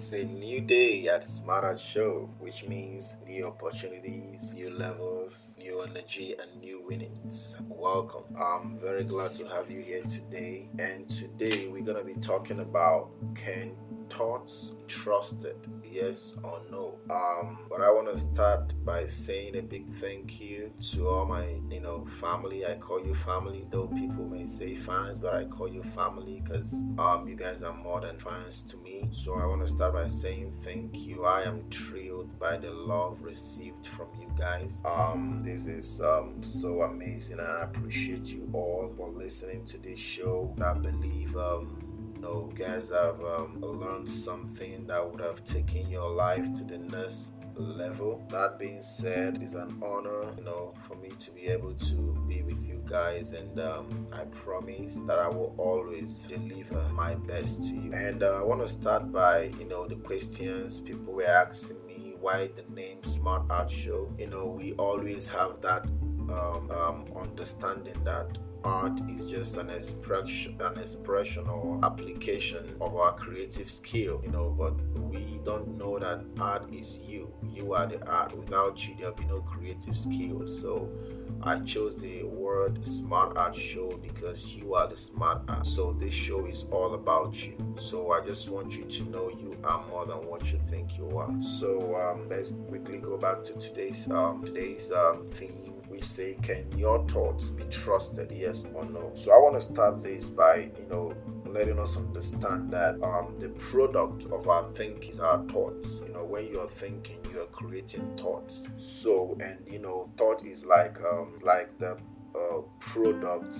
It's a new day at Smart Art Show, which means new opportunities, new levels, new energy, and new winnings. Welcome. I'm very glad to have you here today. And today we're going to be talking about can thoughts trusted yes or no. Um but i want to start by saying a big thank you to all my you know family. I call you family though people may say fans but i call you family because um you guys are more than fans to me. So i want to start by saying thank you. I am thrilled by the love received from you guys. Um this is um so amazing i appreciate you all for listening to this show. I believe um know, guys have um, learned something that would have taken your life to the next level. That being said, it's an honor, you know, for me to be able to be with you guys, and um, I promise that I will always deliver my best to you. And uh, I want to start by, you know, the questions people were asking me why the name Smart Art Show. You know, we always have that um, um, understanding that art is just an expression an expression or application of our creative skill you know but we don't know that art is you you are the art without you there'll be no creative skill so I chose the word smart art show because you are the smart art. So this show is all about you. So I just want you to know you are more than what you think you are. So um, let's quickly go back to today's um, today's um, theme say, can your thoughts be trusted, yes or no? So I want to start this by, you know, letting us understand that um, the product of our thinking is our thoughts. You know, when you're thinking, you're creating thoughts. So, and you know, thought is like um, like the uh, product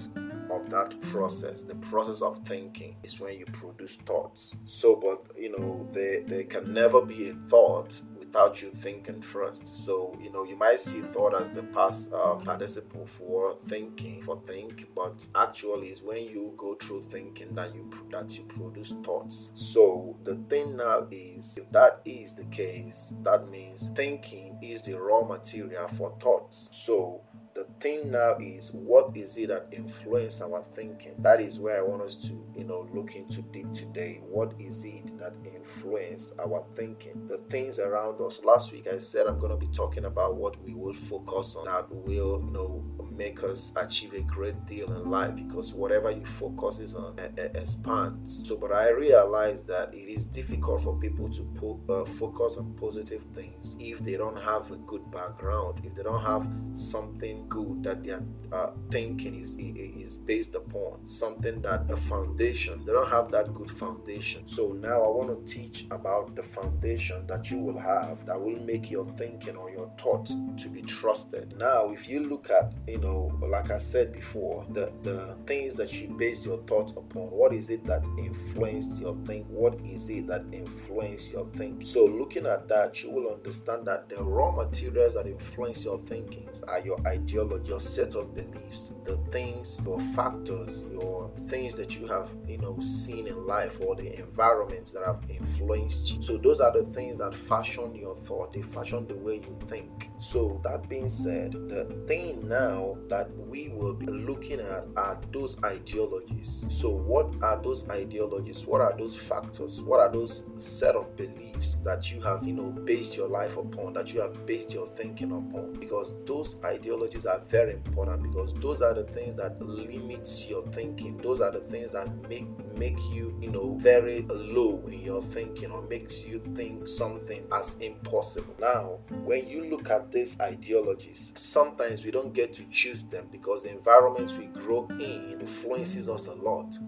of that process. The process of thinking is when you produce thoughts. So, but you know, there there can never be a thought without you thinking first. So, you know, you might see thought as the past um, participle for thinking, for think, but actually it's when you go through thinking that you that you produce thoughts. So the thing now is, if that is the case, that means thinking is the raw material for thoughts. So the thing now is what is it that influence our thinking? That is where i want us to you know look into deep today. What is it that influence our thinking? The things around us. Last week i said i'm going to be talking about what we will focus on that will you know make us achieve a great deal in life because whatever you focus is on expands. So but i realize that it is difficult for people to put, uh, focus on positive things if they don't have a good background if they don't have something good that their uh, thinking is is based upon something that a foundation. They don't have that good foundation. So now i want to teach about the foundation that you will have that will make your thinking or your thoughts to be trusted. Now if you look at you know like i said before the the things that you base your thoughts upon what is it that influenced your think what is it that influenced your thinking so looking at that you will understand that the raw materials that influence your thinkings are your ideology, your set of beliefs, the things, your factors, your things that you have, you know, seen in life or the environments that have influenced you. So those are the things that fashion your thought, they fashion the way you think. So that being said, the thing now that we will be looking at are those ideologies. So what are those ideologies? What are those factors? What are those set of beliefs that you have, you know, based your life upon, that you have based your thinking upon? Because those ideologies are very important because those are the things that limits your thinking. Those are the things that make make you, you know, very low in your thinking or makes you think something as impossible. Now, when you look at these ideologies, sometimes we don't get to choose them because the environments we grow in influences us a lot.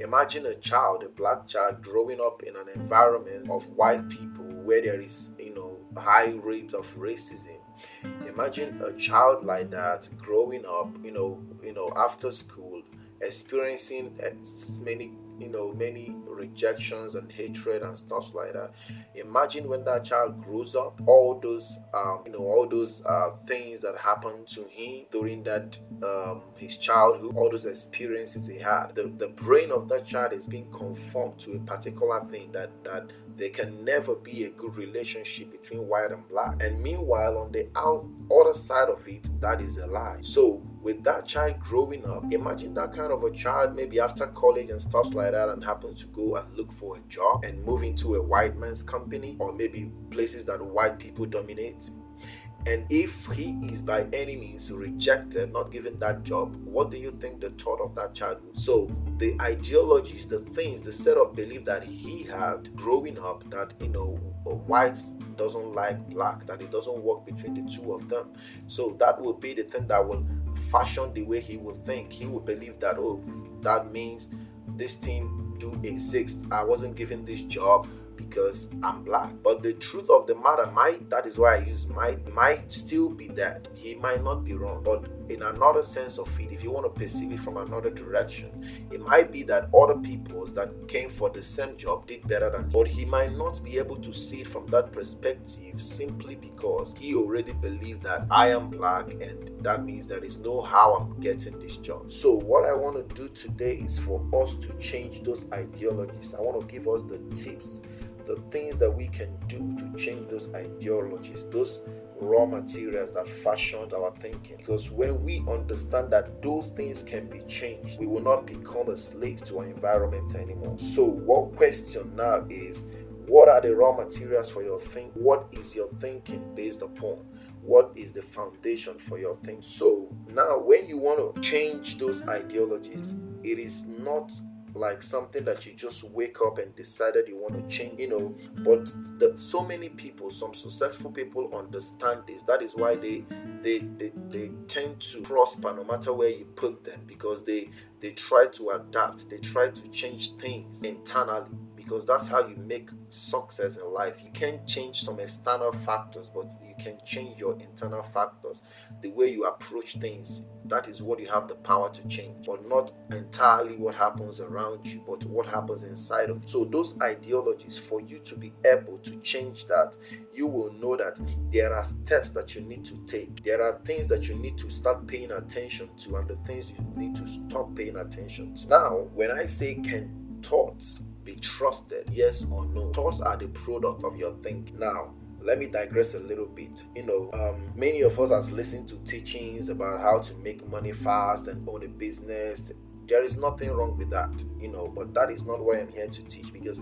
Imagine a child, a black child, growing up in an environment of white people where there is, you know, high rate of racism Imagine a child like that growing up, you know, you know, after school, experiencing eh, many you know many rejections and hatred and stuff like that. Imagine when that child grows up all those um, you know all those uh, things that happened to him during that um, his childhood all those experiences he had the, the brain of that child is being conformed to a particular thing that that there can never be a good relationship between white and black. And meanwhile on the out, other side of it that is a lie. So with that child growing up, imagine that kind of a child maybe after college and stuff like that and happen to go and look for a job and move into a white man's company or maybe places that white people dominate and if he is by any means rejected, not given that job, what do you think the thought of that child would? So the ideologies, the things, the set of belief that he had growing up that you know white doesn't like black, that it doesn't work between the two of them. So that will be the thing that will fashion the way he would think. He would believe that oh, that means this team do exist. I wasn't given this job because I'm black. But the truth of the matter might that is why I use might might still be that. He might not be wrong. But in another sense of it, if you want to perceive it from another direction, it might be that other peoples that came for the same job did better than him. But he might not be able to see it from that perspective simply because he already believed that I am black and that means there is no how I'm getting this job. So what I want to do today is for us to change those ideologies. I want to give us the tips the things that we can do to change those ideologies, those raw materials that fashioned our thinking. Because when we understand that those things can be changed, we will not become a slave to our environment anymore. So, what question now is what are the raw materials for your thinking? What is your thinking based upon? What is the foundation for your thinking? So, now when you want to change those ideologies, it is not like something that you just wake up and decided you want to change, you know. But the, so many people, some successful people understand this. That is why they they, they they tend to prosper no matter where you put them because they they try to adapt, they try to change things internally because that's how you make success in life. You can't change some external factors, but you can change your internal factors. The way you approach things, that is what you have the power to change, but not entirely what happens around you, but what happens inside of you. So, those ideologies, for you to be able to change that, you will know that there are steps that you need to take. There are things that you need to start paying attention to, and the things you need to stop paying attention to. Now, when I say can thoughts be trusted? Yes or no? Thoughts are the product of your thinking. Now, let me digress a little bit. You know, um, many of us has listened to teachings about how to make money fast and own a business. There is nothing wrong with that, you know, but that is not why I'm here to teach because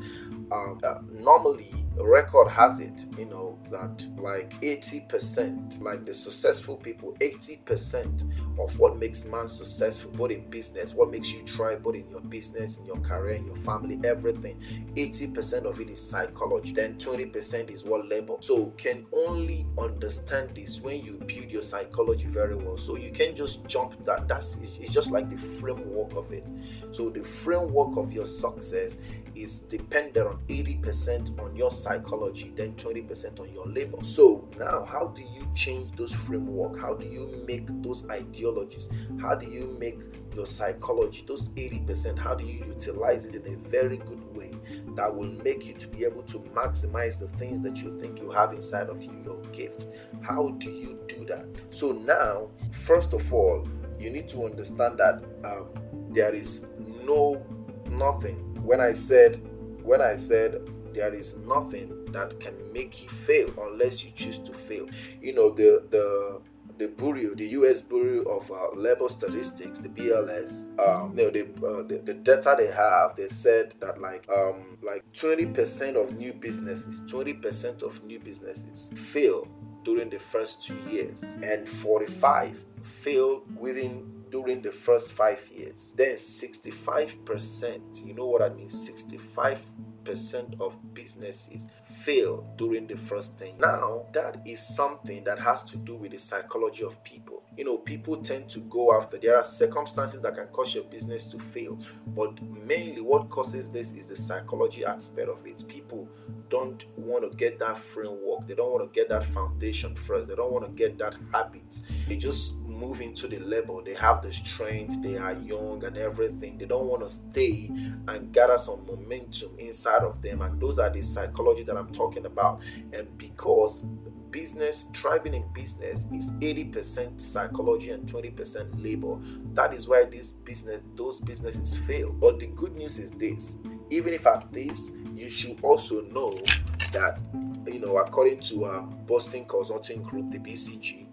uh, normally record has it, you know, that like 80%, like the successful people, 80% of what makes man successful, both in business, what makes you try, both in your business, in your career, in your family, everything, 80% of it is psychology. Then 20% is what labor. So can only understand this when you build your psychology very well. So you can just jump that. That's it's just like the framework of it. So the framework of your success is dependent on 80% on your psychology, then 20% on your labor. So now, how do you change those framework? How do you make those ideologies? How do you make your psychology, those 80%, how do you utilize it in a very good way that will make you to be able to maximize the things that you think you have inside of you, your gift? How do you do that? So now, first of all, you need to understand that um, there is no nothing when I said when I said there is nothing that can make you fail unless you choose to fail. You know the the the Bureau, the U.S. Bureau of uh, Labor Statistics, the BLS, um, you know, the, uh, the, the data they have, they said that like um like 20% of new businesses, 20% of new businesses fail during the first two years, and 45 fail within during the first five years. Then 65%, you know what I mean? 65% of businesses fail during the first 10 years. Now, that is something that has to do with the psychology of people. You know, people tend to go after, there are circumstances that can cause your business to fail, but mainly what causes this is the psychology aspect of it. People don't want to get that framework, they don't want to get that foundation first, they don't want to get that habit. They just move into the level, they have the strength, they are young and everything. They don't want to stay and gather some momentum inside of them. And those are the psychology that I'm talking about. And because business, thriving in business is 80% psychology and 20% labor. That is why this business, those businesses fail. But the good news is this even if at this, you should also know that, you know, according to um, Boston Consulting Group, the BCG,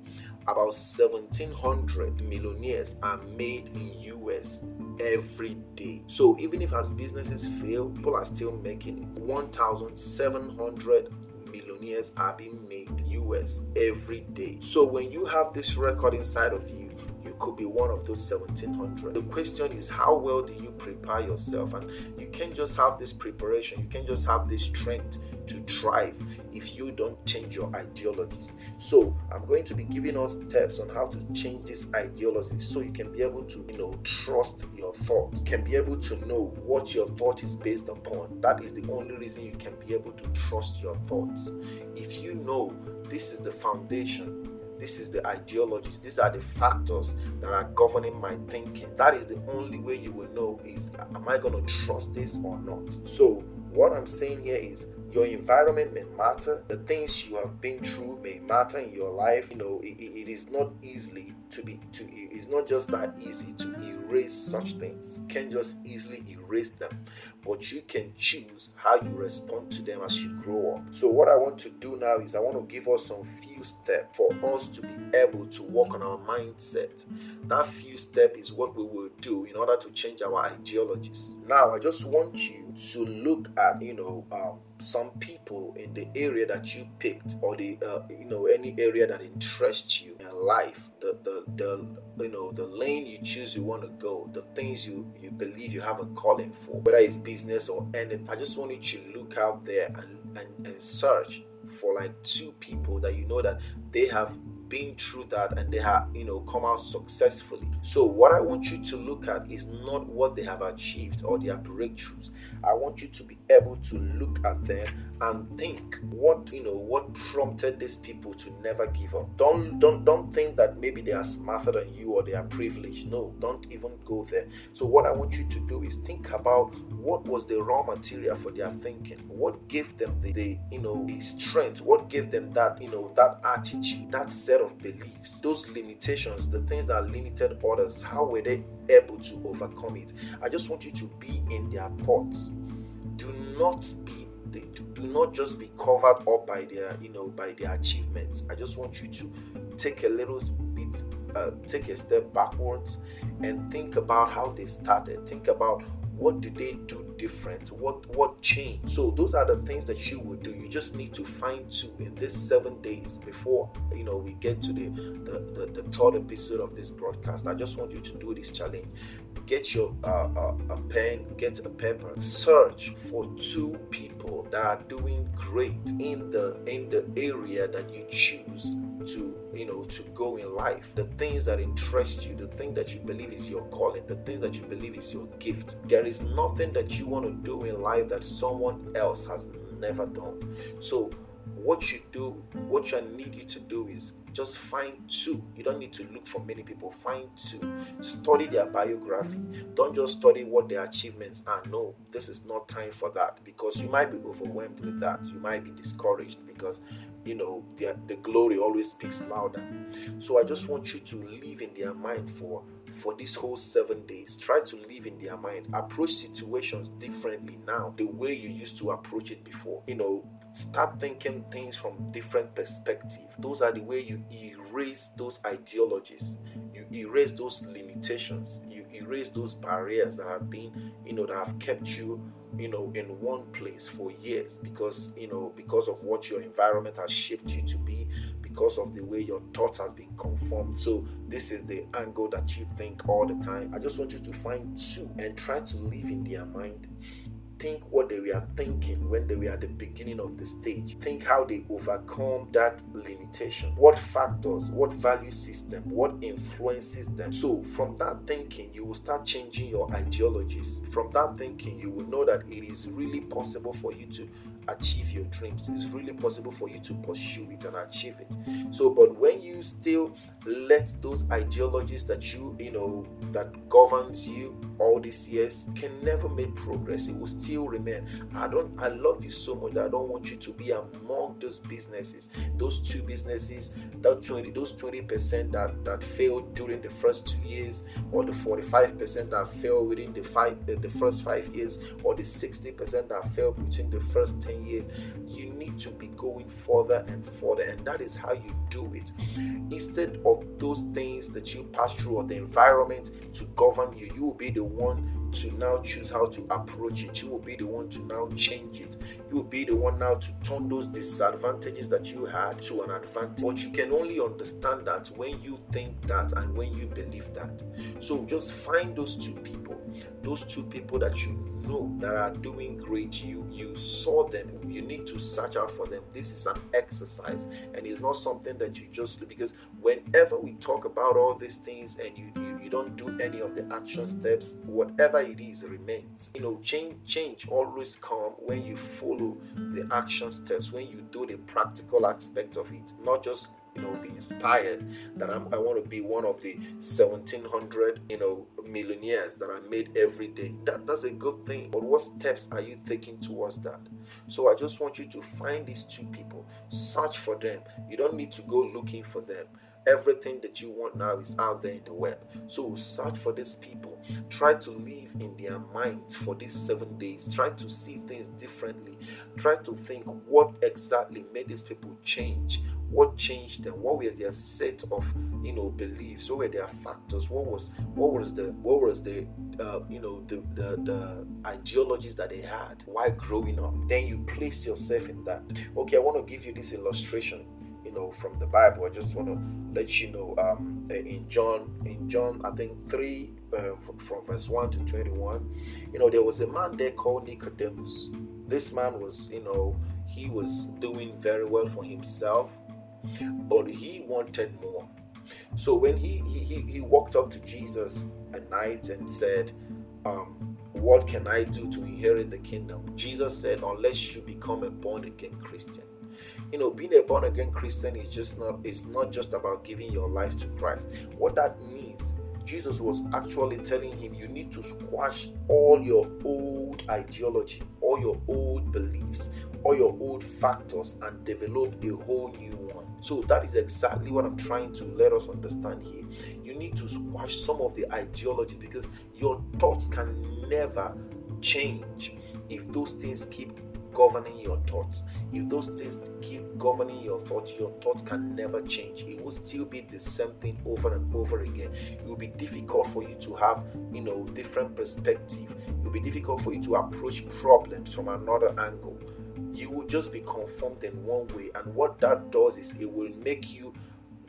about 1700 millionaires are made in US every day. So even if as businesses fail, people are still making it. 1700 millionaires are being made US every day. So when you have this record inside of you, you could be one of those 1700. The question is, how well do you prepare yourself? And you can't just have this preparation, you can't just have this strength to thrive if you don't change your ideologies. So, I'm going to be giving us steps on how to change this ideology so you can be able to, you know, trust your thoughts, can be able to know what your thought is based upon. That is the only reason you can be able to trust your thoughts. If you know this is the foundation this is the ideologies these are the factors that are governing my thinking that is the only way you will know is am i going to trust this or not so what i'm saying here is your environment may matter. The things you have been through may matter in your life. You know it, it is not easily to be to it's not just that easy to erase such things. You can't just easily erase them. But you can choose how you respond to them as you grow up. So what i want to do now is i want to give us some few steps for us to be able to work on our mindset. That few step is what we will do in order to change our ideologies. Now i just want you to look at you know um, some people in the area that you picked or the uh, you know any area that interests you in life the, the you know the lane you choose you want to go the things you you believe you have a calling for whether it's business or anything i just want you to look out there and, and, and search for like two people that you know that they have been through that and they have you know come out successfully. So what i want you to look at is not what they have achieved or their breakthroughs i want you to be able to look at them and think what you know what prompted these people to never give up. Don't don't don't think that maybe they are smarter than you or they are privileged. No don't even go there. So what i want you to do is think about what was the raw material for their thinking. What gave them the, the you know the strength? What gave them that you know that attitude that set of beliefs? Those limitations the things that limited others how were they able to overcome it. I just want you to be in their thoughts do not be they do, do not just be covered up by their you know by their achievements. I just want you to take a little bit uh, take a step backwards and think about how they started. Think about what did they do different what what changed so those are the things that you would do. You just need to fine tune in this seven days before you know we get to the the, the, the third episode of this broadcast. I just want you to do this challenge get your uh, uh, a pen get a paper search for two people that are doing great in the in the area that you choose to you know to go in life. The things that interest you the thing that you believe is your calling the thing that you believe is your gift. There is nothing that you want to do in life that someone else has never done. So what you do what i need you to do is just find two you don't need to look for many people. Find two study their biography. Don't just study what their achievements are. No this is not time for that because you might be overwhelmed with that. You might be discouraged because you know the, the glory always speaks louder. So i just want you to live in their mind for for this whole seven days. Try to live in their mind. Approach situations differently now the way you used to approach it before. You know start thinking things from different perspective. Those are the way you erase those ideologies. You erase those limitations. You erase those barriers that have been you know that have kept you you know in one place for years because you know because of what your environment has shaped you to be because of the way your thoughts has been conformed. So this is the angle that you think all the time. I just want you to find two and try to live in their mind think what they were thinking when they were at the beginning of the stage. Think how they overcome that limitation. What factors, what value system, what influences them. So, from that thinking, you will start changing your ideologies. From that thinking, you will know that it is really possible for you to achieve your dreams. It's really possible for you to pursue it and achieve it. So, but when you still let those ideologies that you, you know, that governs you all these years can never make progress. It will still remain. I don't I love you so much I don't want you to be among those businesses, those two businesses, that 20, those 20% that, that failed during the first two years, or the 45% that failed within the five uh, the first five years, or the 60% that failed between the first 10 years. You need to be going further and further, and that is how you do it. Instead those things that you pass through or the environment to govern you, you will be the one to now choose how to approach it. You will be the one to now change it. You will be the one now to turn those disadvantages that you had to an advantage. But you can only understand that when you think that and when you believe that. So just find those two people, those two people that you know that are doing great. You you saw them. You need to search out for them. This is an exercise, and it's not something that you just do because whenever we talk about all these things and you, you don't do any of the action steps, whatever it is remains. You know, change change always come when you follow the action steps, when you do the practical aspect of it, not just you know be inspired that I'm, i want to be one of the 1700 you know millionaires that are made every day. That that's a good thing but what steps are you taking towards that? So i just want you to find these two people. Search for them. You don't need to go looking for them Everything that you want now is out there in the web. So search for these people. Try to live in their minds for these seven days. Try to see things differently. Try to think what exactly made these people change. What changed them? What were their set of you know beliefs? What were their factors? What was what was the what was the uh, you know the, the the ideologies that they had while growing up? Then you place yourself in that. Okay, I want to give you this illustration you know from the bible. I just want to let you know um in john in john i think 3 uh, from verse 1 to 21 you know there was a man there called nicodemus. This man was you know he was doing very well for himself but he wanted more. So when he he, he walked up to jesus at night and said um, what can i do to inherit the kingdom? Jesus said unless you become a born again christian you know being a born again christian is just not it's not just about giving your life to christ. What that means jesus was actually telling him you need to squash all your old ideology all your old beliefs all your old factors and develop a whole new one. So that is exactly what i'm trying to let us understand here. You need to squash some of the ideologies because your thoughts can never change if those things keep governing your thoughts. If those things keep governing your thoughts, your thoughts can never change. It will still be the same thing over and over again. It will be difficult for you to have, you know, different perspective. It will be difficult for you to approach problems from another angle. You will just be conformed in one way, and what that does is it will make you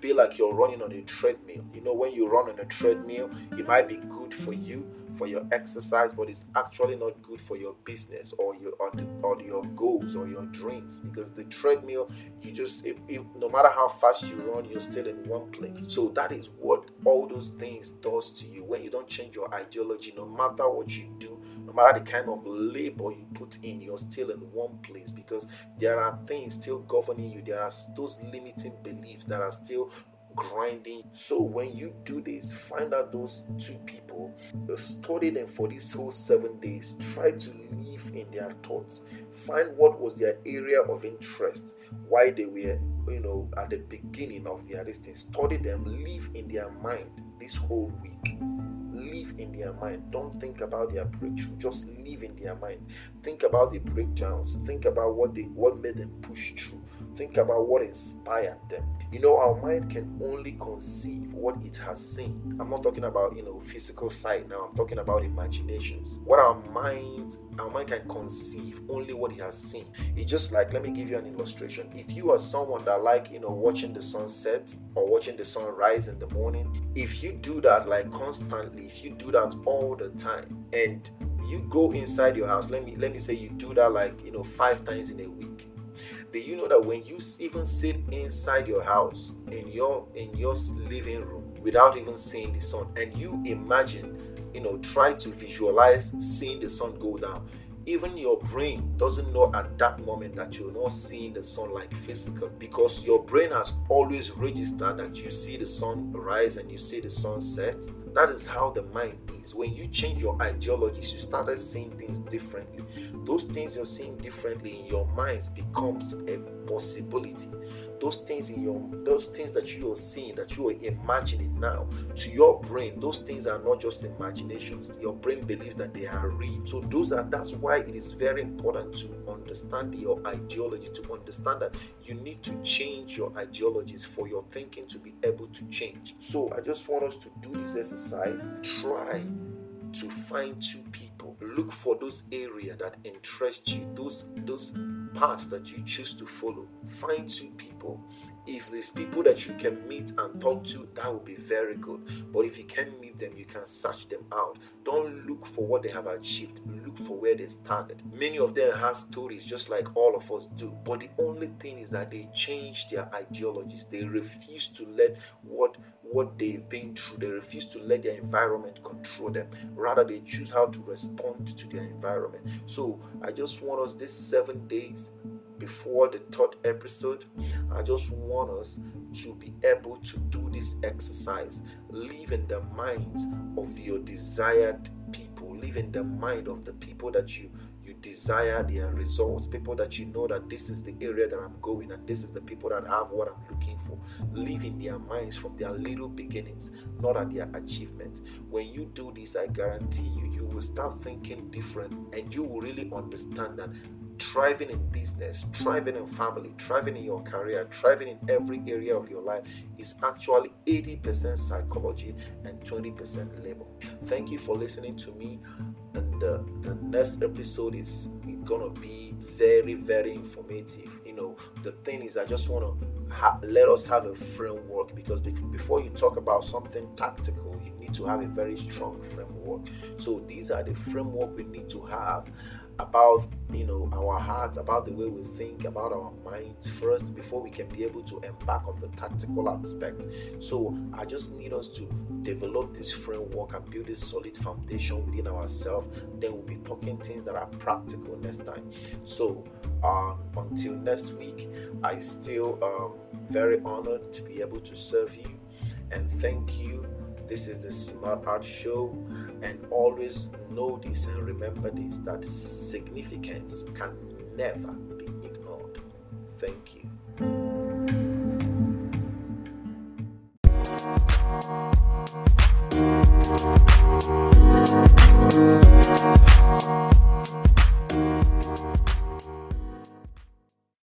be like you're running on a treadmill. You know, when you run on a treadmill, it might be good for you for your exercise, but it's actually not good for your business or your or, the, or your goals or your dreams because the treadmill, you just if, if, no matter how fast you run, you're still in one place. So that is what all those things does to you when you don't change your ideology. No matter what you do, no matter the kind of labor you put in, you're still in one place because there are things still governing you. There are those limiting beliefs that are still grinding. So when you do this, find out those two people, study them for this whole seven days. Try to live in their thoughts. Find what was their area of interest, why they were, you know, at the beginning of their distance. Study them, live in their mind this whole week live in their mind. Don't think about their breakthrough. Just live in their mind. Think about the breakdowns. Think about what they what made them push through. Think about what inspired them. You know, our mind can only conceive what it has seen. I'm not talking about, you know, physical sight now. I'm talking about imaginations. What our mind, our mind can conceive only what it has seen. It's just like, let me give you an illustration. If you are someone that like, you know, watching the sunset or watching the sun rise in the morning, if you do that like constantly, if you do that all the time, and you go inside your house, let me let me say you do that like, you know, five times in a week do you know that when you even sit inside your house in your in your living room without even seeing the sun and you imagine you know try to visualize seeing the sun go down even your brain doesn't know at that moment that you're not seeing the sun like physical because your brain has always registered that you see the sun rise and you see the sun set That is how the mind is. When you change your ideologies, you started seeing things differently. Those things you're seeing differently in your minds becomes a possibility those things in your those things that you are seeing that you are imagining now to your brain those things are not just imaginations your brain believes that they are real so those are that's why it is very important to understand your ideology to understand that you need to change your ideologies for your thinking to be able to change. So i just want us to do this exercise. Try to find two people. Look for those areas that interest you those those paths that you choose to follow. Find two people if there's people that you can meet and talk to that would be very good but if you can't meet them you can search them out don't look for what they have achieved look for where they started many of them have stories just like all of us do but the only thing is that they change their ideologies they refuse to let what what they've been through. They refuse to let their environment control them. Rather, they choose how to respond to their environment. So, I just want us this seven days before the third episode, I just want us to be able to do this exercise. Live in the minds of your desired people, live in the mind of the people that you you desire their results, people that you know that this is the area that I'm going and this is the people that have what I'm looking for. Live in their minds from their little beginnings, not at their achievement. When you do this, I guarantee you, you will start thinking different and you will really understand that thriving in business, thriving in family, thriving in your career, thriving in every area of your life is actually 80% psychology and 20% labor. Thank you for listening to me. And uh, the next episode is gonna be very, very informative. You know, the thing is, I just want to ha- let us have a framework because before you talk about something tactical, you need to have a very strong framework. So, these are the framework we need to have about you know our hearts about the way we think about our minds first before we can be able to embark on the tactical aspect. So i just need us to develop this framework and build a solid foundation within ourselves. Then we'll be talking things that are practical next time. So um, until next week i still um very honored to be able to serve you and thank you this is the Smart Art Show, and always know this and remember this that significance can never be ignored. Thank you.